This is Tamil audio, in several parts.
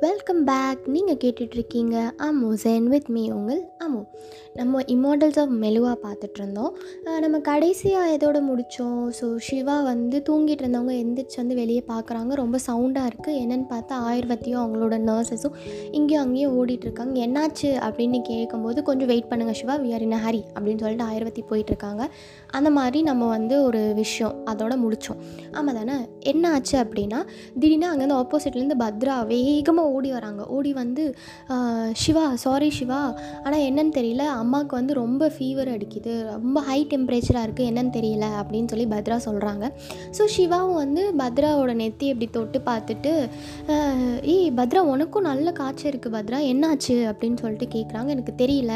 வெல்கம் பேக் நீங்கள் கேட்டுட்ருக்கீங்க அம்மு ஜென் வித் மீ உங்கள் அம்மு நம்ம இமாடல்ஸ் ஆஃப் மெலுவாக பார்த்துட்டு இருந்தோம் நம்ம கடைசியாக எதோட முடித்தோம் ஸோ சிவா வந்து தூங்கிட்டு இருந்தவங்க எந்திரிச்சு வந்து வெளியே பார்க்குறாங்க. ரொம்ப சவுண்டாக இருக்குது என்னென்னு பார்த்தா ஆயுர்வத்தியும் அவங்களோட நர்சஸும் இங்கேயும் அங்கேயும் ஓடிட்டுருக்காங்க என்னாச்சு அப்படின்னு கேட்கும்போது கொஞ்சம் வெயிட் பண்ணுங்கள் Shiva we are in Hari அப்படின்னு சொல்லிட்டு ஆயுர்வத்தி போயிட்டுருக்காங்க அந்த மாதிரி நம்ம வந்து ஒரு விஷயம் அதோட முடித்தோம் ஆமாம் தானே என்ன ஆச்சு அப்படின்னா திடீர்னு அங்கேருந்து ஆப்போசிட்லேருந்து பத்ரா வேகமாக ஓடி வராங்க. ஓடி வந்து சிவா சாரி சிவா ஆனால் என்னன்னு தெரியல. அம்மாவுக்கு வந்து ரொம்ப ஃபீவர் அடிக்குது. ரொம்ப ஹை டெம்பரேச்சராக இருக்குது என்னன்னு தெரியல. அப்படின்னு சொல்லி பத்ரா சொல்கிறாங்க ஸோ சிவாவும் வந்து பத்ராவோட நெத்தி இப்படி தொட்டு பார்த்துட்டு ஏய் பத்ரா உனக்கும் நல்ல காய்ச்சல் இருக்குது பத்ரா. என்னாச்சு? அப்படின்னு சொல்லிட்டு கேட்குறாங்க எனக்கு தெரியல.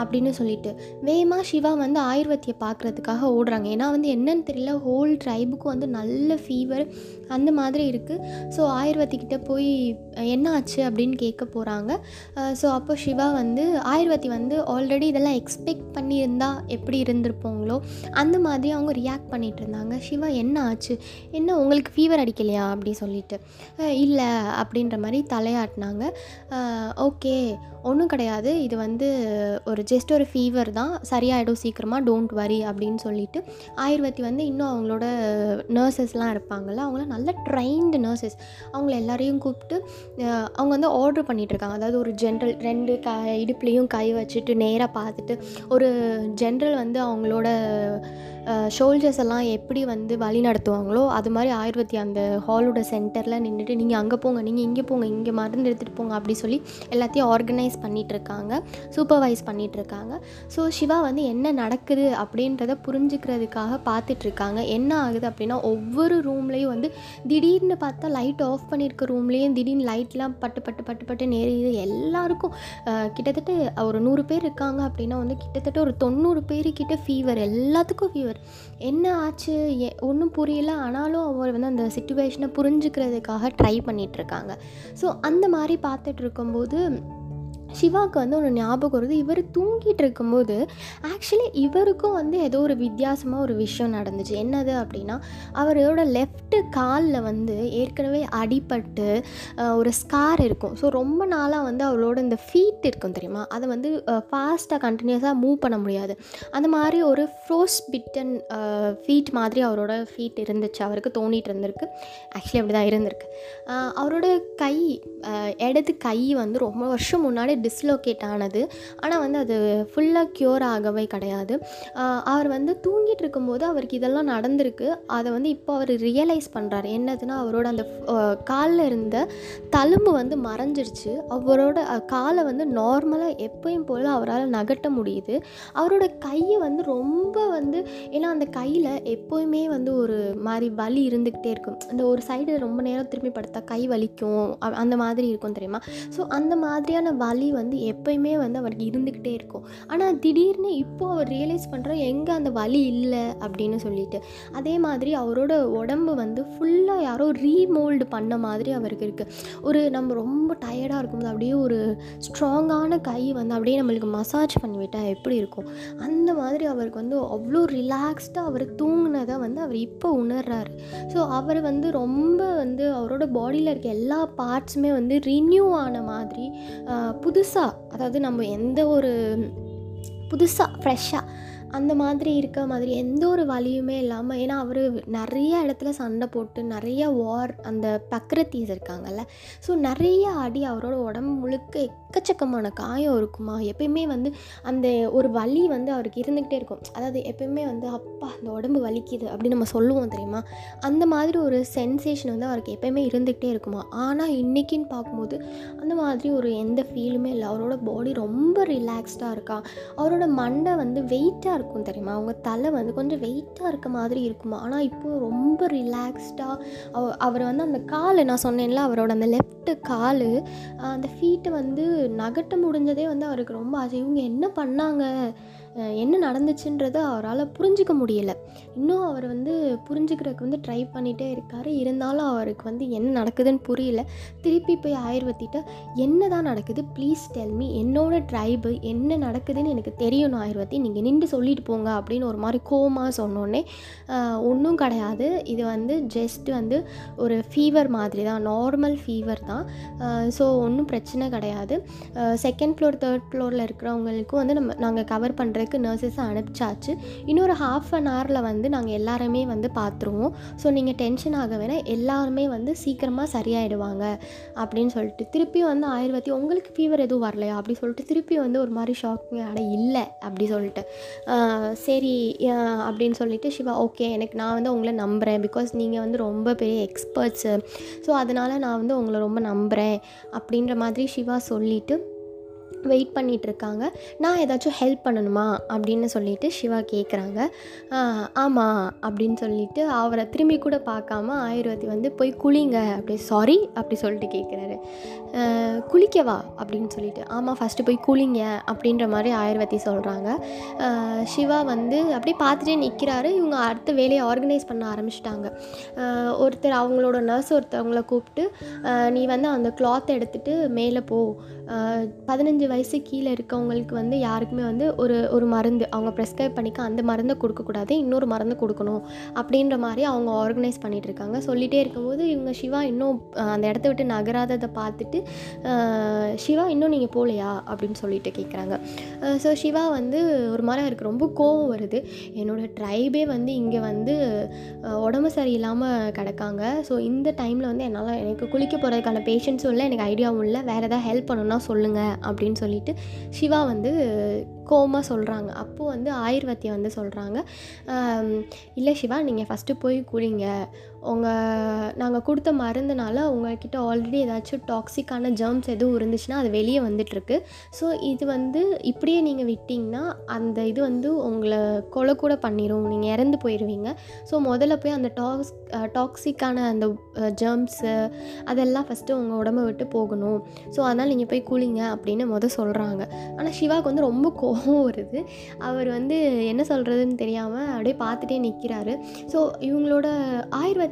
அப்படின்னு சொல்லிட்டு வேகமாக சிவா வந்து ஆயுர்வத்தியை பார்க்குறதுக்காக ஓடுறாங்க. ஏன்னா வந்து என்னன்னு தெரியல. ஹோல் ட்ரைபுக்கும் வந்து நல்ல ஃபீவர் அந்த மாதிரி இருக்குது ஸோ ஆயுர்வத்திக்கிட்ட போய் என்ன ஆச்சு அப்படின்னு கேட்க போகிறாங்க ஸோ அப்போ சிவா வந்து ஆயுர்வதி வந்து ஆல்ரெடி இதெல்லாம் எக்ஸ்பெக்ட் பண்ணியிருந்தா எப்படி இருந்திருப்போங்களோ அந்த மாதிரி அவங்க ரியாக்ட் பண்ணிகிட்டு இருந்தாங்க. சிவா என்ன ஆச்சு? என்ன உங்களுக்கு ஃபீவர் அடிக்கலையா? அப்படி சொல்லிட்டு. இல்லை அப்படின்ற மாதிரி தலையாட்டினாங்க. ஓகே ஒன்றும் கிடையாது. இது வந்து ஒரு ஜஸ்ட் ஒரு ஃபீவர் தான். சரியாயிடும் சீக்கிரமாக டோன்ட் வரி அப்படின்னு சொல்லிட்டு ஆயுர்வேதி வந்து இன்னும் அவங்களோட நர்சஸ்லாம் இருப்பாங்கள்ல அவங்களாம் நல்ல ட்ரைன்டு நர்சஸ் அவங்கள எல்லாரையும் கூப்பிட்டு அவங்க வந்து ஆர்டர் பண்ணிகிட்ருக்காங்க அதாவது ஒரு ஜென்ரல் ரெண்டு க இடுப்புலேயும் கை வச்சுட்டு நேராக பார்த்துட்டு ஒரு ஜென்ரல் வந்து அவங்களோட ஷோல்ஜர்ஸ் எல்லாம் எப்படி வந்து வழி நடத்துவாங்களோ அது மாதிரி ஆயுர்வேதி அந்த ஹாலோட சென்டரில் நின்றுட்டு நீங்கள் அங்கே போங்க நீங்கள் இங்கே போங்க இங்கே மருந்து எடுத்துகிட்டு போங்க அப்படி சொல்லி எல்லாத்தையும் ஆர்கனைஸ் பண்ணிகிட்ருக்காங்க சூப்பர்வைஸ் பண்ணிகிட்ருக்காங்க ஸோ சிவா வந்து என்ன நடக்குது அப்படின்றத புரிஞ்சுக்கிறதுக்காக பார்த்துட்ருக்காங்க என்ன ஆகுது அப்படின்னா ஒவ்வொரு ரூம்லேயும் வந்து திடீர்னு பார்த்தா லைட் ஆஃப் பண்ணியிருக்க ரூம்லேயும் திடீர்னு லைட்லாம் பட்டு பட்டு பட்டு பட்டு நேரிது எல்லாருக்கும் கிட்டத்தட்ட ஒரு நூறு பேர் இருக்காங்க அப்படின்னா வந்து கிட்டத்தட்ட ஒரு தொண்ணூறு பேருக்கிட்ட ஃபீவர் எல்லாத்துக்கும் ஃபீவர் என்ன ஆச்சு? ஒன்றும் புரியல. ஆனாலும் அவர் வந்து அந்த சுச்சுவேஷனை புரிஞ்சுக்கிறதுக்காக ட்ரை பண்ணிகிட்ருக்காங்க ஸோ அந்த மாதிரி பார்த்துட்டு இருக்கும்போது சிவாவுக்கு வந்து ஒரு ஞாபகம் வருது. இவர் தூங்கிட்டு இருக்கும்போது ஆக்சுவலி இவருக்கும் வந்து ஏதோ ஒரு வித்தியாசமாக ஒரு விஷயம் நடந்துச்சு. என்னது அப்படின்னா அவரோட லெஃப்ட்டு காலில் வந்து ஏற்கனவே அடிபட்டு ஒரு ஸ்கார் இருக்கும். ஸோ ரொம்ப நாளாக வந்து அவரோட இந்த ஃபீட் இருக்கும் தெரியுமா? அதை வந்து ஃபாஸ்ட்டாக கண்டினியூஸாக மூவ் பண்ண முடியாது. அந்த மாதிரி ஒரு ஃப்ரோஸ் பிட்டன் ஃபீட் மாதிரி அவரோட ஃபீட் இருந்துச்சு. அவருக்கு தோணிட்டு இருந்திருக்கு. ஆக்சுவலி அப்படி தான் இருந்திருக்கு அவரோட கை இடது கை வந்து ரொம்ப வருஷம் முன்னாடி டிஸ்லோகேட் ஆனது. ஆனால் வந்து அது ஃபுல்லாக க்யூர் ஆகவே கிடையாது. அவர் வந்து தூங்கிட்டு இருக்கும்போது அவருக்கு இதெல்லாம் நடந்திருக்கு. அதை வந்து இப்போ அவர் ரியலைஸ் பண்ணுறாரு என்னதுன்னா அவரோட அந்த காலில் இருந்த தழும்பு வந்து மறைஞ்சிருச்சு. அவரோட காலை வந்து நார்மலாக எப்பயும் போல் அவரால் நகட்ட முடியுது. அவரோட கையை வந்து ரொம்ப வந்து ஏன்னா அந்த கையில் எப்போயுமே வந்து ஒரு மாதிரி வலி இருந்துக்கிட்டே இருக்கும். இந்த ஒரு சைடு ரொம்ப நேரம் திரும்பி படுத்தா கை வலிக்கும். அந்த மாதிரி இருக்கும் தெரியுமா? ஸோ அந்த மாதிரியான வலி வந்து எப்பயுமே வந்து அவருக்கு இருந்துக்கிட்டே இருக்கும். ஆனால் திடீர்னு இப்போது அவர் ரியலைஸ் பண்ணுறோம் எங்கே அந்த வலி இல்லை? அப்படின்னு சொல்லிட்டு. அதே மாதிரி அவரோட உடம்பு வந்து ஃபுல்லாக யாரோ ரீமோல்டு பண்ண மாதிரி அவருக்கு இருக்குது ஒரு நம்ம ரொம்ப டயர்டாக இருக்கும்போது அப்படியே ஒரு ஸ்ட்ராங்கான கை வந்து அப்படியே நம்மளுக்கு மசாஜ் பண்ணிவிட்டால் எப்படி இருக்கும்? அந்த மாதிரி அவருக்கு வந்து அவ்வளோ ரிலாக்ஸ்டாக அவர் தூங்கினதை வந்து அவர் இப்போ உணர்றாரு. ஸோ அவர் வந்து ரொம்ப வந்து அவரோட பாடியில் இருக்க எல்லா பார்ட்ஸுமே வந்து ரினியூ ஆன மாதிரி புதுசாக அதாவது நம்ம எந்த ஒரு புதுசாக ஃப்ரெஷ்ஷாக அந்த மாதிரி இருக்க மாதிரி எந்த ஒரு வலியுமே இல்லாமல் ஏன்னா அவர் நிறைய இடத்துல சண்டை போட்டு நிறைய வார் அந்த பக்ரத்தீஸ் இருக்காங்கல்ல. ஸோ நிறைய அடி அவரோட உடம்பு முழுக்க எக்கச்சக்கமான காயம் இருக்குமா? எப்பயுமே வந்து அந்த ஒரு வலி வந்து அவருக்கு இருந்துக்கிட்டே இருக்கும். அதாவது எப்பயுமே வந்து அப்பா அந்த உடம்பு வலிக்குது அப்படின்னு நம்ம சொல்லுவோம் தெரியுமா? அந்த மாதிரி ஒரு சென்சேஷன் வந்து அவருக்கு எப்பயுமே இருந்துக்கிட்டே இருக்குமா? ஆனால் இன்றைக்கின்னு பார்க்கும்போது அந்த மாதிரி ஒரு எந்த ஃபீலுமே இல்லை. அவரோட பாடி ரொம்ப ரிலாக்ஸ்டாக இருக்கா? அவரோட மண்டை வந்து வெயிட்டாக இருக்கும் தெரியுமா? அவங்க தலை வந்து கொஞ்சம் வெயிட்டாக இருக்க மாதிரி இருக்குமா? ஆனால் இப்போது ரொம்ப ரிலாக்ஸ்டாக அவ அவர் வந்து அந்த கால் நான் சொன்னேன்ல அவரோட அந்த லெஃப்ட்டு கால் அந்த ஃபீட்டை வந்து நகட்ட முடிஞ்சதே வந்து அவருக்கு ரொம்ப ஆசை. இவங்க என்ன பண்ணாங்க? என்ன நடந்துச்சுன்றதை அவரால் புரிஞ்சிக்க முடியல. இன்னும் அவர் வந்து புரிஞ்சுக்கிறதுக்கு வந்து ட்ரை பண்ணிகிட்டே இருக்கார். இருந்தாலும் அவருக்கு வந்து என்ன நடக்குதுன்னு புரியல. திருப்பி போய் ஆயுர்வத்திட்ட என்ன தான் நடக்குது? ப்ளீஸ் டெல் மீ என்னோட ட்ரைபு என்ன நடக்குதுன்னு எனக்கு தெரியணும் ஆயுர்வத்தி நீங்கள் நின்று சொல்லிட்டு போங்க. அப்படின்னு ஒரு மாதிரி கோமா சொன்னோடனே ஒன்றும் கிடையாது. இது வந்து ஜஸ்ட் வந்து ஒரு ஃபீவர் மாதிரி தான். நார்மல் ஃபீவர் தான். ஸோ ஒன்றும் பிரச்சனை கிடையாது. செகண்ட் ஃப்ளோர் தேர்ட் ஃப்ளோரில் இருக்கிறவங்களுக்கும் வந்து நம்ம நாங்கள் கவர் பண்ணுறதுக்கு நர்சஸை அனுப்பிச்சாச்சு. இன்னொரு ஹாஃப் அன் ஹவரில் வந்து நாங்கள் எல்லாருமே வந்து பார்த்துருவோம் ஸோ நீங்கள் டென்ஷன் ஆக வேணால் எல்லாருமே வந்து சீக்கிரமாக சரியாயிடுவாங்க அப்படின்னு சொல்லிட்டு. திருப்பி வந்து ஆயுர்வேதி உங்களுக்கு ஃபீவர் எதுவும் வரலையா? அப்படி சொல்லிட்டு திருப்பி வந்து ஒரு மாதிரி ஷாக்கிங் அட இல்லை. அப்படி சொல்லிட்டு. சரி அப்படின்னு சொல்லிட்டு சிவா ஓகே எனக்கு நான் வந்து உங்களை நம்புகிறேன் பிகாஸ் நீங்கள் வந்து ரொம்ப பெரிய எக்ஸ்பர்ட்ஸு ஸோ அதனால் நான் வந்து உங்களை ரொம்ப நம்புகிறேன் அப்படின்ற மாதிரி சிவா சொல்லிவிட்டு வெயிட் பண்ணிகிட்டு இருக்காங்க நான் ஏதாச்சும் ஹெல்ப் பண்ணணுமா? அப்படின்னு சொல்லிட்டு சிவா கேட்குறாங்க ஆமாம் அப்படின்னு சொல்லிட்டு அவரை திரும்பி கூட பார்க்காம ஆயுர்வேதி வந்து போய் குளிங்க அப்படி சாரி அப்படி சொல்லிட்டு கேட்குறாரு குளிக்கவா? அப்படின்னு சொல்லிட்டு. ஆமாம் ஃபஸ்ட்டு போய் குளிங்க அப்படின்ற மாதிரி ஆயுர்வேதி சொல்கிறாங்க சிவா வந்து அப்படியே பார்த்துட்டே நிற்கிறாரு இவங்க அடுத்த வேலையை ஆர்கனைஸ் பண்ண ஆரம்பிச்சிட்டாங்க. ஒருத்தர் அவங்களோட நர்ஸ் ஒருத்தவங்கள கூப்பிட்டு நீ வந்து அந்த கிளாத் எடுத்துகிட்டு மேலே போ. பதினஞ்சு வயசு கீழே இருக்கவங்களுக்கு வந்து யாருக்குமே வந்து ஒரு ஒரு மருந்து அவங்க ப்ரெஸ்கிரைப் பண்ணிக்க அந்த மருந்தை கொடுக்கக்கூடாது இன்னொரு மருந்து கொடுக்கணும் அப்படின்ற மாதிரி அவங்க ஆர்கனைஸ் பண்ணிகிட்டு இருக்காங்க. சொல்லிகிட்டே இருக்கும்போது இவங்க சிவா இன்னும் அந்த இடத்த விட்டு நகராததை பார்த்துட்டு சிவா இன்னும் நீங்கள் போகலையா அப்படின்னு சொல்லிட்டு கேட்குறாங்க ஸோ சிவா வந்து ஒரு மாதிரி அவருக்கு ரொம்ப கோவம் வருது. என்னோடய ட்ரைபே வந்து இங்கே வந்து உடம்பு சரியில்லாமல் கிடக்காங்க. ஸோ இந்த டைமில் வந்து என்னால் எனக்கு குளிக்க போகிறதுக்கான பேஷன்ஸும் இல்லை எனக்கு ஐடியாவும் இல்லை. வேறு எதாவது ஹெல்ப் பண்ணணும்னா சொல்லுங்கள் அப்படின்னு சொல்லி சொல்லிட்டு சிவா வந்து கோமா சொல்கிறாங்க அப்போது வந்து ஆயுர்வேத்தியை வந்து சொல்கிறாங்க இல்லை சிவா நீங்கள் ஃபஸ்ட்டு போய் குடிங்க. உங்கள் நாங்கள் கொடுத்த மருந்துனால உங்கள்கிட்ட ஆல்ரெடி ஏதாச்சும் டாக்ஸிக்கான ஜெர்ம்ஸ் எதுவும் இருந்துச்சுன்னா அது வெளியே வந்துட்டுருக்கு. ஸோ இது வந்து இப்படியே நீங்கள் விட்டிங்கன்னா அந்த இது வந்து உங்களை கொலை கூட பண்ணிடும் நீங்கள் இறந்து போயிடுவீங்க ஸோ முதல்ல போய் அந்த டாக்ஸ் டாக்ஸிக்கான அந்த ஜெர்ம்ஸு அதெல்லாம் ஃபஸ்ட்டு உங்கள் உடம்ப விட்டு போகணும். ஸோ அதனால் நீங்கள் போய் குளிங்க அப்படின்னு முதல் சொல்கிறாங்க ஆனால் சிவாவுக்கு வந்து ரொம்ப கோபம் வருது. அவர் வந்து என்ன சொல்கிறதுன்னு தெரியாமல் அப்படியே பார்த்துட்டே நிற்கிறாரு ஸோ இவங்களோட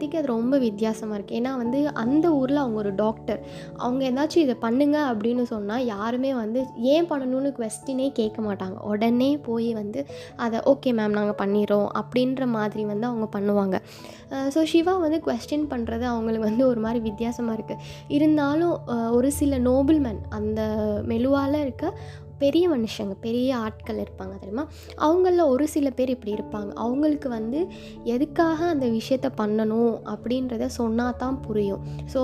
ஆயுர்வேதிக்கு அது ரொம்ப வித்தியாசமாக இருக்குது ஏன்னா வந்து அந்த ஊரில் அவங்க ஒரு டாக்டர் அவங்க ஏதாச்சும் இதை பண்ணுங்க அப்படின்னு சொன்னால் யாருமே வந்து ஏன் பண்ணணும்னு கொஸ்டினே கேட்க மாட்டாங்க. உடனே போய் வந்து அதை ஓகே மேம் நாங்கள் பண்ணிடுறோம் அப்படின்ற மாதிரி வந்து அவங்க பண்ணுவாங்க. ஸோ சிவா வந்து கொஸ்டின் பண்ணுறது அவங்களுக்கு வந்து ஒரு மாதிரி வித்தியாசமாக இருக்குது இருந்தாலும் ஒரு சில நோபல்மேன் அந்த மெலுவால் இருக்க பெரிய மனுஷங்க பெரிய ஆட்கள் இருப்பாங்க தெரியுமா? அவங்களில் ஒரு சில பேர் இப்படி இருப்பாங்க. அவங்களுக்கு வந்து எதுக்காக அந்த விஷயத்த பண்ணணும் அப்படின்றத சொன்னால் தான் புரியும். ஸோ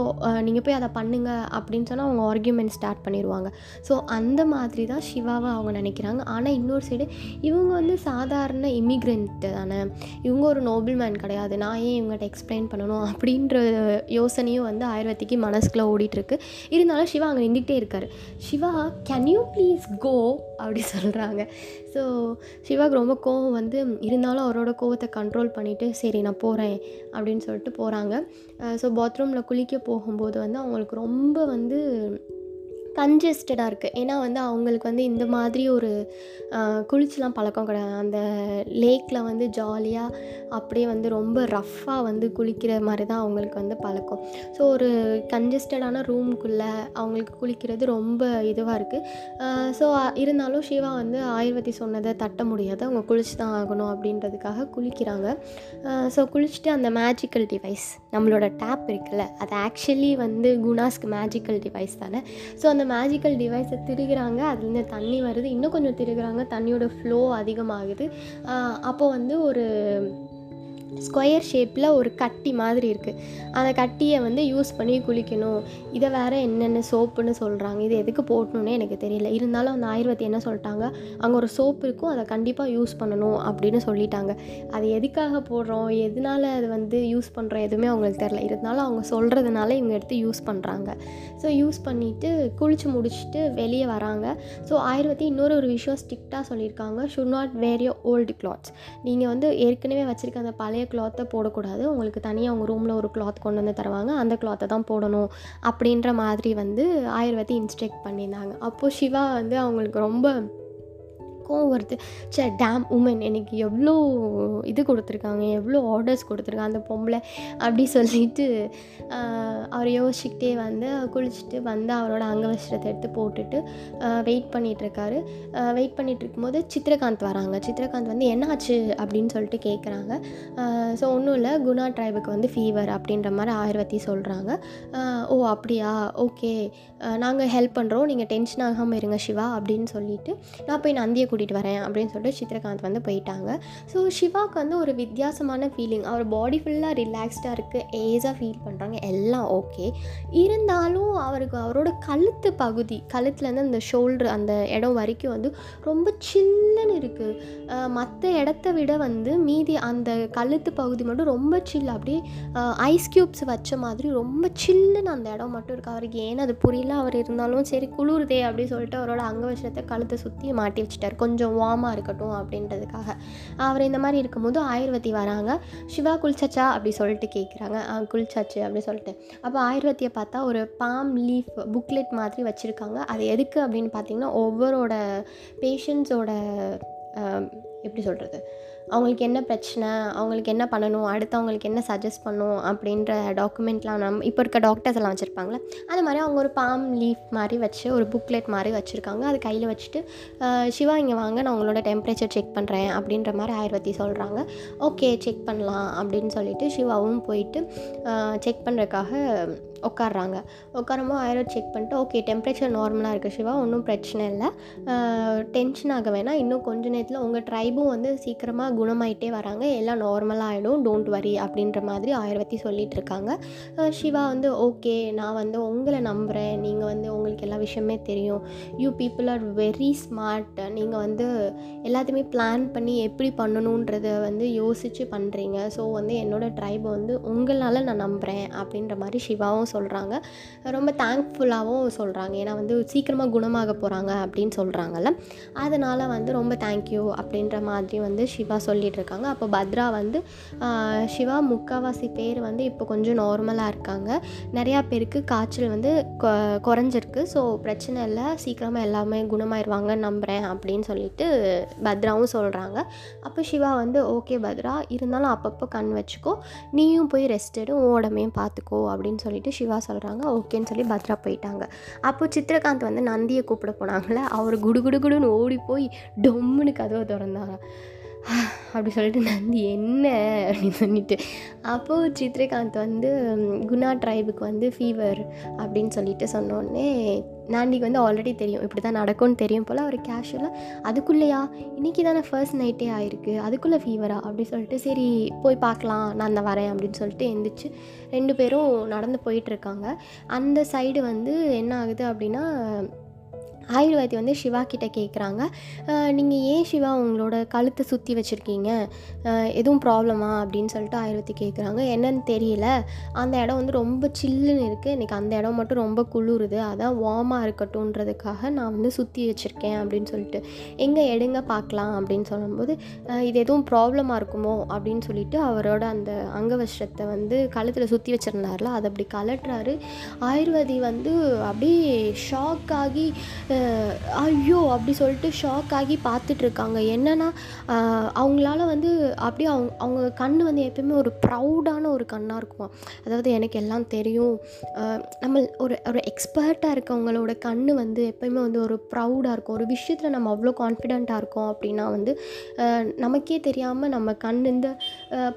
நீங்கள் போய் அதை பண்ணுங்க அப்படின்னு சொன்னால் அவங்க ஆர்கியூமெண்ட் ஸ்டார்ட் பண்ணிடுவாங்க. ஸோ அந்த மாதிரி தான் சிவாவை அவங்க நினைக்கிறாங்க. ஆனால் இன்னொரு சைடு இவங்க வந்து சாதாரண இமிக்ரெண்ட்டு தானே. இவங்க ஒரு நோபல் மேன் கிடையாது. நான் ஏன் இவங்ககிட்ட எக்ஸ்பிளைன் பண்ணணும் அப்படின்ற யோசனையும் வந்து ஆயுர்வேதிக்கு மனசுக்குள்ளே ஓடிட்டுருக்கு இருந்தாலும் சிவா அங்கே நின்றுக்கிட்டே இருக்காரு. Shiva can you please go அப்படி சொல்கிறாங்க ஸோ சிவாக்கு ரொம்ப கோவம் வந்து இருந்தாலும் அவரோட கோவத்தை கண்ட்ரோல் பண்ணிவிட்டு சரி நான் போகிறேன் அப்படின்னு சொல்லிட்டு போகிறாங்க ஸோ பாத்ரூமில் குளிக்க போகும்போது வந்து அவங்களுக்கு ரொம்ப வந்து கன்ஜஸ்டடாக இருக்குது ஏன்னா வந்து அவங்களுக்கு வந்து இந்த மாதிரி ஒரு குளிச்சுலாம் பழக்கம் கிடையாது. அந்த லேக்கில் வந்து ஜாலியாக அப்படியே வந்து ரொம்ப ரஃப்பாக வந்து குளிக்கிற மாதிரி தான் அவங்களுக்கு வந்து பழக்கம். ஸோ ஒரு கன்ஜஸ்டடான ரூம்குள்ளே அவங்களுக்கு குளிக்கிறது ரொம்ப இதுவாக இருக்குது ஸோ இருந்தாலும் சிவா வந்து ஆயுர்வேதி சொன்னதை தட்ட முடியாது. அவங்க குளிச்சு தான் ஆகணும் அப்படின்றதுக்காக குளிக்கிறாங்க. ஸோ குளிச்சுட்டு அந்த மேஜிக்கல் டிவைஸ் நம்மளோட டேப் இருக்குல்ல அது ஆக்சுவலி வந்து குணாஸ்க்கு மேஜிக்கல் டிவைஸ் தானே. ஸோ அந்த மேஜிக்கல் டிவைஸை திருகிறாங்க அதுலேருந்து தண்ணி வருது. இன்னும் கொஞ்சம் திருகிறாங்க தண்ணியோட ஃப்ளோ அதிகமாகுது. அப்போது வந்து ஒரு ஸ்கொயர் ஷேப்பில் ஒரு கட்டி மாதிரி இருக்குது அந்த கட்டியை வந்து யூஸ் பண்ணி குளிக்கணும். இதை வேறு என்னென்ன சோப்புன்னு சொல்கிறாங்க இது எதுக்கு போடணுன்னே எனக்கு தெரியல. இருந்தாலும் அந்த ஆயுர்வேதி என்ன சொல்லிட்டாங்க? அங்கே ஒரு சோப்பு இருக்கும். அதை கண்டிப்பாக யூஸ் பண்ணணும் அப்படின்னு சொல்லிட்டாங்க. அது எதுக்காக போடுறோம்? எதனால அது வந்து யூஸ் பண்ணுறோம் எதுவுமே அவங்களுக்கு தெரில இருந்தாலும் அவங்க சொல்கிறதுனால இவங்க எடுத்து யூஸ் பண்ணுறாங்க ஸோ யூஸ் பண்ணிவிட்டு குளிச்சு முடிச்சுட்டு வெளியே வராங்க. ஸோ ஆயுர்வேதி இன்னொரு ஒரு விஷயம் ஸ்ட்ரிக்டாக சொல்லியிருக்காங்க. Should not wear your old clothes நீங்கள் வந்து ஏற்கனவே வச்சுருக்க அந்த பழைய நிறைய கிளாத்தை போடக்கூடாது. உங்களுக்கு தனியாக அவங்க ரூமில் ஒரு கிளாத் கொண்டு வந்து தருவாங்க. அந்த கிளாத்தை தான் போடணும் அப்படின்ற மாதிரி வந்து ஆயுர்வேதி இன்ஸ்ட்ரக்ட் பண்ணியிருந்தாங்க. அப்போது சிவா வந்து அவங்களுக்கு ரொம்ப கோவம் வருது. சே டேம் உமன் எனக்கு எவ்வளோ இது கொடுத்துருக்காங்க எவ்வளோ ஆர்டர்ஸ் கொடுத்துருக்காங்க அந்த பொம்பளை அப்படி சொல்லிட்டு அவர் யோசிச்சுக்கிட்டே வந்து குளிச்சுட்டு வந்து அவரோட அங்கவஸ்திரத்தை எடுத்து போட்டுட்டு வெயிட் பண்ணிகிட்ருக்காரு வெயிட் பண்ணிட்டு இருக்கும்போது சித்ரகாந்த் வராங்க. சித்ரகாந்த் வந்து என்னாச்சு? அப்படின்னு சொல்லிட்டு கேட்குறாங்க ஸோ ஒன்றும் இல்லை குணா ட்ரைபுக்கு வந்து ஃபீவர் அப்படின்ற மாதிரி ஆயுர்வதி சொல்கிறாங்க ஓ அப்படியா? ஓகே நாங்கள் ஹெல்ப் பண்ணுறோம் நீங்கள் டென்ஷன் ஆகாமல் இருங்க சிவா அப்படின்னு சொல்லிட்டு நான் போய் நந்தியை கூட்டிகிட்டு வரேன் அப்படின்னு சொல்லிட்டு சித்ரகாந்த் வந்து போயிட்டாங்க. ஸோ சிவாவுக்கு வந்து ஒரு வித்தியாசமான ஃபீலிங் அவர் பாடி ஃபுல்லாக ரிலாக்ஸ்டாக இருக்குது ஏஸாக ஃபீல் பண்ணுறாங்க எல்லாம் ஓகே இருந்தாலும் அவருக்கு அவரோட கழுத்து பகுதி கழுத்துலேருந்து அந்த ஷோல்டர் அந்த இடம் வரைக்கும் வந்து ரொம்ப சில்லுன்னு இருக்குது மற்ற இடத்த விட வந்து மீதி அந்த கழுத்து பகுதி மட்டும் ரொம்ப சில் அப்படியே ஐஸ் க்யூப்ஸ் வச்ச மாதிரி ரொம்ப சில்லுன்னு அந்த இடம் மட்டும் இருக்குது அவருக்கு ஏன்னு அது புரியல? அவர் இருந்தாலும் சரி குளிருதே அப்படின்னு சொல்லிட்டு அவரோட அங்கவசத்தை கழுத்தை சுற்றி மாட்டி வச்சுட்டார். கொஞ்சம் வார்மாக இருக்கட்டும் அப்படின்றதுக்காக. அவர் இந்த மாதிரி இருக்கும்போது ஆயுர்வதி வராங்க. சிவா குளிச்சாச்சா அப்படி சொல்லிட்டு கேட்குறாங்க குளிச்சாச்சு அப்படி சொல்லிட்டு. அப்போ ஆயுர்வதியை பார்த்தா ஒரு பாம் லீஃப் புக்லெட் மாதிரி வச்சுருக்காங்க. அது எதுக்கு அப்படின்னு பார்த்தீங்கன்னா ஒவ்வொரோட பேஷண்ட்ஸோட எப்படி சொல்கிறது அவங்களுக்கு என்ன பிரச்சனை அவங்களுக்கு என்ன பண்ணணும் அடுத்தவங்களுக்கு என்ன சஜஸ்ட் பண்ணும் அப்படின்ற டாக்குமெண்ட்லாம் நம்ம இப்போ இருக்க டாக்டர்ஸ் எல்லாம் வச்சுருப்பாங்களே அது மாதிரி அவங்க ஒரு பாம் லீஃப் மாதிரி வச்சு ஒரு புக்லெட் மாதிரி வச்சுருக்காங்க. அது கையில் வச்சுட்டு சிவா இங்கே வாங்க நான் உங்களோட டெம்பரேச்சர் செக் பண்ணுறேன் அப்படின்ற மாதிரி ஆயுர்வதி சொல்கிறாங்க ஓகே செக் பண்ணலாம் அப்படின்னு சொல்லிட்டு சிவாவும் போயிட்டு செக் பண்ணுறதுக்காக உட்காடுறாங்க உட்காரமோ ஆயிரம் செக் பண்ணிட்டு ஓகே டெம்பரேச்சர் நார்மலாக இருக்குது சிவா ஒன்றும் பிரச்சனை இல்லை. டென்ஷன் ஆக வேணாம். இன்னும் கொஞ்ச நேரத்தில் உங்கள் ட்ரைபும் வந்து சீக்கிரமாக குணமாயிட்டே வராங்க. எல்லாம் நார்மலாக ஆகிடும் டோன்ட் வரி அப்படின்ற மாதிரி ஆயிரத்தி சொல்லிகிட்ருக்காங்க இருக்காங்க. சிவா வந்து ஓகே நான் வந்து உங்களை நம்புகிறேன் நீங்கள் வந்து உங்களுக்கு எல்லா விஷயமே தெரியும். You people are very smart நீங்கள் வந்து எல்லாத்தையுமே பிளான் பண்ணி எப்படி பண்ணணுன்றத வந்து யோசித்து பண்ணுறீங்க ஸோ வந்து என்னோடய ட்ரைப் வந்து உங்களால் நான் நம்புகிறேன் அப்படின்ற மாதிரி சிவாவும் சொல்கிறாங்க ரொம்ப தேங்க்ஃபுல்லாகவும் சொல்கிறாங்க ஏன்னா வந்து சீக்கிரமாக குணமாக போகிறாங்க அப்படின்னு சொல்கிறாங்கல்ல அதனால் வந்து ரொம்ப தேங்க்யூ அப்படின்ற மாதிரி வந்து சிவா சொல்லிகிட்ருக்காங்க அப்போ பத்ரா வந்து சிவா முக்கால்வாசி பேர் வந்து இப்போ கொஞ்சம் நார்மலாக இருக்காங்க. நிறையா பேருக்கு காய்ச்சல் வந்து கொ- குறைஞ்சிருக்கு. ஸோ பிரச்சனை இல்லை. சீக்கிரமாக எல்லாமே குணமாயிருவாங்க நம்புகிறேன் அப்படின்னு சொல்லிட்டு பத்ராவும் சொல்கிறாங்க அப்போ சிவா வந்து ஓகே பத்ரா இருந்தாலும் அப்பப்போ கண் வச்சுக்கோ. நீயும் போய் ரெஸ்ட் எடு உன் உடம்பையும் பார்த்துக்கோ அப்படின்னு சொல்லிட்டு சிவா சொல்கிறாங்க ஓகேன்னு சொல்லி பத்ரா போயிட்டாங்க. அப்போ சித்ரகாந்த் வந்து நந்தியை கூப்பிட போனாங்களே அவர் குடு குடு குடுன்னு ஓடி போய் டொம்முன்னு கதவை திறந்தாங்க. அப்படி சொல்லிட்டு நந்தி என்ன? அப்படின்னு சொல்லிட்டு. அப்போது சித்ரகாந்த் வந்து குணா ட்ரைபுக்கு வந்து ஃபீவர் அப்படின்னு சொல்லிட்டு சொன்னோடனே நாண்டிக்கு வந்து ஆல்ரெடி தெரியும். இப்படி தான் நடக்கும்னு தெரியும் போல் அவர் கேஷுவலாக அதுக்குள்ளேயா? இன்றைக்கி தானே ஃபர்ஸ்ட் நைட்டே ஆயிருக்கு. அதுக்குள்ளே ஃபீவரா அப்படி சொல்லிட்டு சரி போய் பார்க்கலாம். நான் தான் வரேன். அப்படின்னு சொல்லிட்டு எந்திரிச்சு ரெண்டு பேரும் நடந்து போயிட்டுருக்காங்க அந்த சைடு வந்து என்ன ஆகுது அப்படின்னா ஆயுர்வேதி வந்து சிவா கிட்டே கேட்குறாங்க நீங்கள் ஏன் சிவா உங்களோட கழுத்தை சுற்றி வச்சுருக்கீங்க? எதுவும் ப்ராப்ளமா அப்படின்னு சொல்லிட்டு ஆயுர்வேதி கேட்குறாங்க என்னன்னு தெரியல. அந்த இடம் வந்து ரொம்ப சில்லுன்னு இருக்குது எனக்கு அந்த இடம் மட்டும் ரொம்ப குளிருது. அதான் வார்மாக இருக்கட்டும்ன்றதுக்காக நான் வந்து சுற்றி வச்சுருக்கேன் அப்படின்னு சொல்லிட்டு. எங்கே எடுங்க பார்க்கலாம் அப்படின்னு சொல்லும்போது இது எதுவும் ப்ராப்ளமாக இருக்குமோ? அப்படின்னு சொல்லிட்டு அவரோட அந்த அங்கவஸ்திரத்தை வந்து கழுத்தில் சுற்றி வச்சுருந்தார்ல அதை அப்படி கலட்டுறாரு ஆயுர்வேதி வந்து அப்படியே ஷாக் ஆகி ஐயோ அப்படி சொல்லிட்டு ஷாக் ஆகி பார்த்துட்ருக்காங்க. என்னென்னா அவங்களால வந்து அப்படியே அவங்க அவங்க கண் வந்து எப்பயுமே ஒரு ப்ரௌடான ஒரு கண்ணாக இருக்கும்? அதாவது எனக்கு எல்லாம் தெரியும். நம்ம ஒரு ஒரு எக்ஸ்பர்ட்டாக இருக்கவங்களோட கண் வந்து எப்பயுமே வந்து ஒரு ப்ரௌடாக இருக்கும். ஒரு விஷயத்தில் நம்ம அவ்வளோ கான்ஃபிடெண்ட்டாக இருக்கோம் அப்படின்னா வந்து நமக்கே தெரியாமல் நம்ம கண் இந்த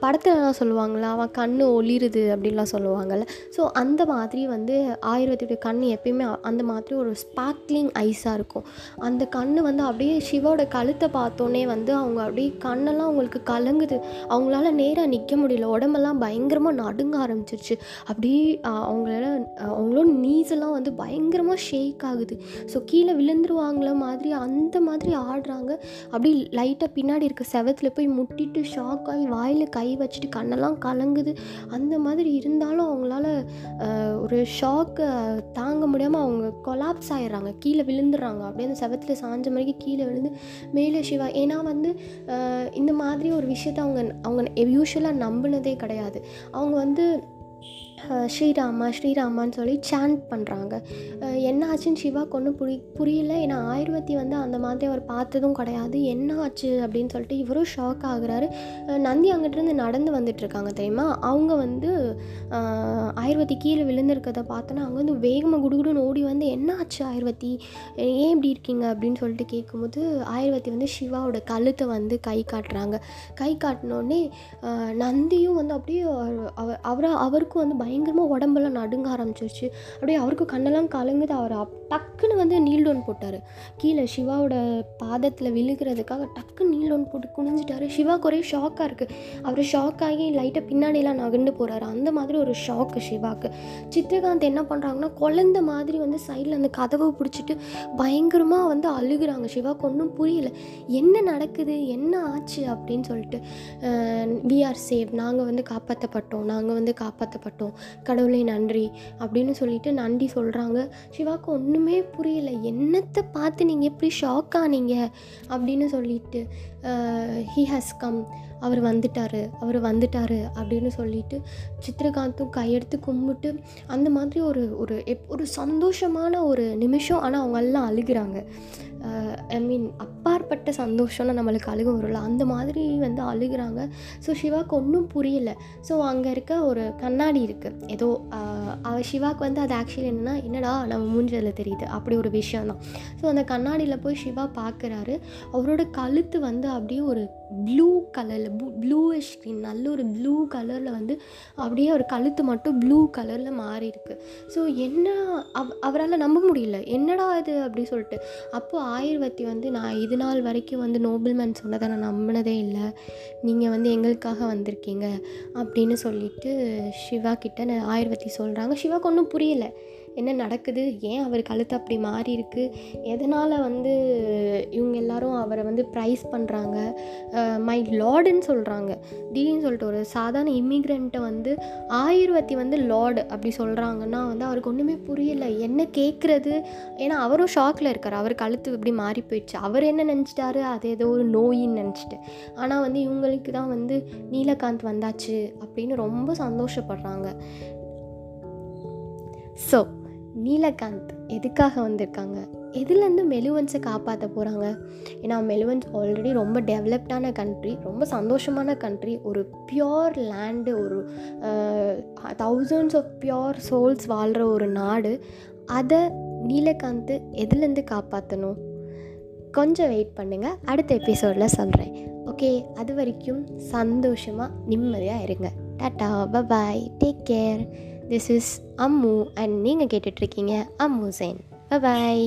படத்துலலாம் சொல்லுவாங்களா அவன் கண் ஒளிருது அப்படின்லாம் சொல்லுவாங்கள்ல ஸோ அந்த மாதிரி வந்து ஆயுர்வேதியோட கண் எப்பயுமே அந்த மாதிரி ஒரு ஸ்பார்க்லிங் ஐஸாக இருக்கும். அந்த கண் வந்து அப்படியே சிவோட கழுத்தை பார்த்தோன்னே வந்து அவங்க அப்படியே கண்ணெல்லாம் அவங்களுக்கு கலங்குது. அவங்களால நேராக நிற்க முடியல. உடம்பெல்லாம் பயங்கரமாக நடுங்க ஆரம்பிச்சிருச்சு. அப்படியே அவங்களால அவங்களோட knees எல்லாம் வந்து பயங்கரமாக ஷேக் ஆகுது. ஸோ கீழே விழுந்துருவாங்கள மாதிரி அந்த மாதிரி ஆடுறாங்க. அப்படி லைட்டாக பின்னாடி இருக்க செவத்தில் போய் முட்டிட்டு ஷாக் ஆகி வாயில் கை வச்சுட்டு கண்ணெல்லாம் கலங்குது. அந்த மாதிரி இருந்தாலும் அவங்களால ஒரு ஷாக்கை தாங்க முடியாமல் அவங்க கொலாப்ஸ் ஆயிடுறாங்க. கீழே விழுந்துடுறாங்க. அப்படியே அந்த செவத்தில் சாஞ்ச மாதிரி கீழே விழுந்து மேலே சிவா. ஏன்னா வந்து இந்த மாதிரி ஒரு விஷயத்த அவங்க அவங்க யூஸ்வலாக நம்பினதே கிடையாது. அவங்க வந்து ஸ்ரீராமா ஸ்ரீராமான்னு சொல்லி சாண்ட் பண்ணுறாங்க என்ன ஆச்சுன்னு சிவாக்கு ஒன்றும் புரி புரியல. ஏன்னா ஆயுர்வதி வந்து அந்த மாதிரி அவர் பார்த்ததும் கிடையாது. என்ன ஆச்சு அப்படின்னு சொல்லிட்டு இவரும் ஷாக் ஆகுறாரு. நந்தி அங்கிட்டிருந்து நடந்து வந்துட்டுருக்காங்க தெரியுமா? அவங்க வந்து ஆயுர்வதி கீழே விழுந்திருக்கிறத பார்த்தோன்னா அவங்க வந்து வேகமாக குடுகுடுன்னு ஓடி வந்து என்ன ஆச்சு ஆயுர்வதி ஏன் இப்படி இருக்கீங்க? அப்படின்னு சொல்லிட்டு கேட்கும்போது ஆயுர்வதி வந்து சிவாவோட கழுத்தை வந்து கை காட்டுறாங்க. கை காட்டினோடனே நந்தியும் வந்து அப்படியே அவர் அவரை அவருக்கும் வந்து பயங்கரமாக உடம்பெல்லாம் நடுங்க ஆரம்பிச்சிருச்சு. அப்படியே அவருக்கு கண்ணெல்லாம் கலங்குது. அவர் அப் டக்குன்னு வந்து நீல் டவுன் போட்டார். கீழே சிவாவோட பாதத்தில் விழுகிறதுக்காக டக்குன்னு நீல் போட்டு குனிஞ்சிட்டாரு. சிவாவுக்கு ஒரே ஷாக்காக இருக்குது அவர் ஷாக் ஆகி லைட்டாக பின்னாடிலாம் நகர்ந்து போகிறாரு அந்த மாதிரி ஒரு ஷாக்கு சிவாக்கு சித்திரகாந்த் என்ன பண்ணுறாங்கன்னா குழந்த மாதிரி வந்து சைடில் அந்த கதவை பிடிச்சிட்டு பயங்கரமாக வந்து அழுகுறாங்க. சிவாவுக்கு ஒன்றும் புரியல. என்ன நடக்குது? என்ன ஆச்சு? அப்படின்னு சொல்லிட்டு வி ஆர் சேவ் நாங்கள் வந்து காப்பாற்றப்பட்டோம் நாங்கள் வந்து காப்பாற்றப்பட்டோம் கடவுளே நன்றி அப்படின்னு சொல்லிட்டு நன்றி சொல்கிறாங்க சிவாக்கு ஒன்றுமே புரியல. என்னத்தை பார்த்து நீங்கள் எப்படி ஷாக் ஆனீங்க? அப்படின்னு சொல்லிட்டு ஹி ஹாஸ் கம் அவர் வந்துட்டார் அவர் வந்துட்டார் அப்படின்னு சொல்லிட்டு சித்திரகாந்தும் கையெடுத்து கும்பிட்டு அந்த மாதிரி ஒரு ஒரு எப் ஒரு சந்தோஷமான ஒரு நிமிஷம். ஆனால் அவங்க எல்லாம் ஐ மீன் அப்பாற்பட்ட சந்தோஷம்னு நம்மளுக்கு அழுக வரும்ல அந்த மாதிரி வந்து அழுகுறாங்க. ஸோ சிவாக்கு ஒன்றும் புரியலை. ஸோ அங்கே இருக்க ஒரு கண்ணாடி இருக்குது ஏதோ அவ சிவாக்கு வந்து அது ஆக்சுவலி என்னென்னா என்னடா நம்ம மூஞ்சதில் தெரியுது. அப்படி ஒரு விஷயம் தான் ஸோ அந்த கண்ணாடியில் போய் சிவா பார்க்குறாரு அவரோட கழுத்து வந்து அப்படியே ஒரு ப்ளூ கலரில் ப்ளூயிஷ் ஸ்க்ரீன் நல்ல ஒரு ப்ளூ கலரில் வந்து அப்படியே ஒரு கழுத்து மட்டும் ப்ளூ கலரில் மாறி இருக்கு. ஸோ என்ன அவ அவரால் நம்ப முடியல. என்னடா இது அப்படி சொல்லிட்டு. அப்போது ஆயுர்வத்தி வந்து நான் இது நாள் வரைக்கும் வந்து நோபல்மேன் சொன்னதை நான் நம்பினதே இல்லை. நீங்கள் வந்து எங்களுக்காக வந்திருக்கீங்க அப்படின்னு சொல்லிட்டு சிவா கிட்ட ந- ஆயுர்வதி சொல்கிறாங்க சிவாக்கு ஒன்றும் புரியலை. என்ன நடக்குது? ஏன் அவர் கழுத்து அப்படி மாறி இருக்கு? எதனால் வந்து இவங்க எல்லாரும் அவரை வந்து ப்ரைஸ் பண்ணுறாங்க மை லார்டுன்னு சொல்கிறாங்க திடீர்னு சொல்லிட்டு ஒரு சாதாரண இமிக்ரெண்ட்டை வந்து ஆயுர்வத்தி வந்து லார்டு அப்படி சொல்கிறாங்கன்னா வந்து அவருக்கு ஒன்றுமே புரியல. என்ன கேட்குறது ஏன்னா அவரும் ஷாக்கில் இருக்கார். அவர் கழுத்து இப்படி மாறி போயிடுச்சு. அவர் என்ன நினச்சிட்டாரு? அது ஏதோ ஒரு நோயின்னு நினச்சிட்டு. ஆனால் வந்து இவங்களுக்கு தான் வந்து நீலகாந்த் வந்தாச்சு அப்படின்னு ரொம்ப சந்தோஷப்படுறாங்க. ஸோ நீலகாந்த் எதுக்காக வந்திருக்காங்க? எதுலேருந்து மெலுவன்ஸை காப்பாற்ற போகிறாங்க ஏன்னா மெலுவன்ஸ் ஆல்ரெடி ரொம்ப டெவலப்டான கண்ட்ரி ரொம்ப சந்தோஷமான கண்ட்ரி ஒரு பியோர் லேண்டு ஒரு தௌசண்ட்ஸ் ஆஃப் பியோர் சோல்ஸ் வாழ்கிற ஒரு நாடு. அதை நீலகாந்த் எதுலேருந்து காப்பாற்றணும் கொஞ்சம் வெயிட் பண்ணுங்கள் அடுத்த எபிசோடில் சொல்கிறேன் ஓகே அது வரைக்கும் சந்தோஷமாக நிம்மதியாக இருங்க. Tata bye bye take care this is Ammu and நீங்கள் கேட்டுட்ருக்கீங்க அம்மு சென் பபாய்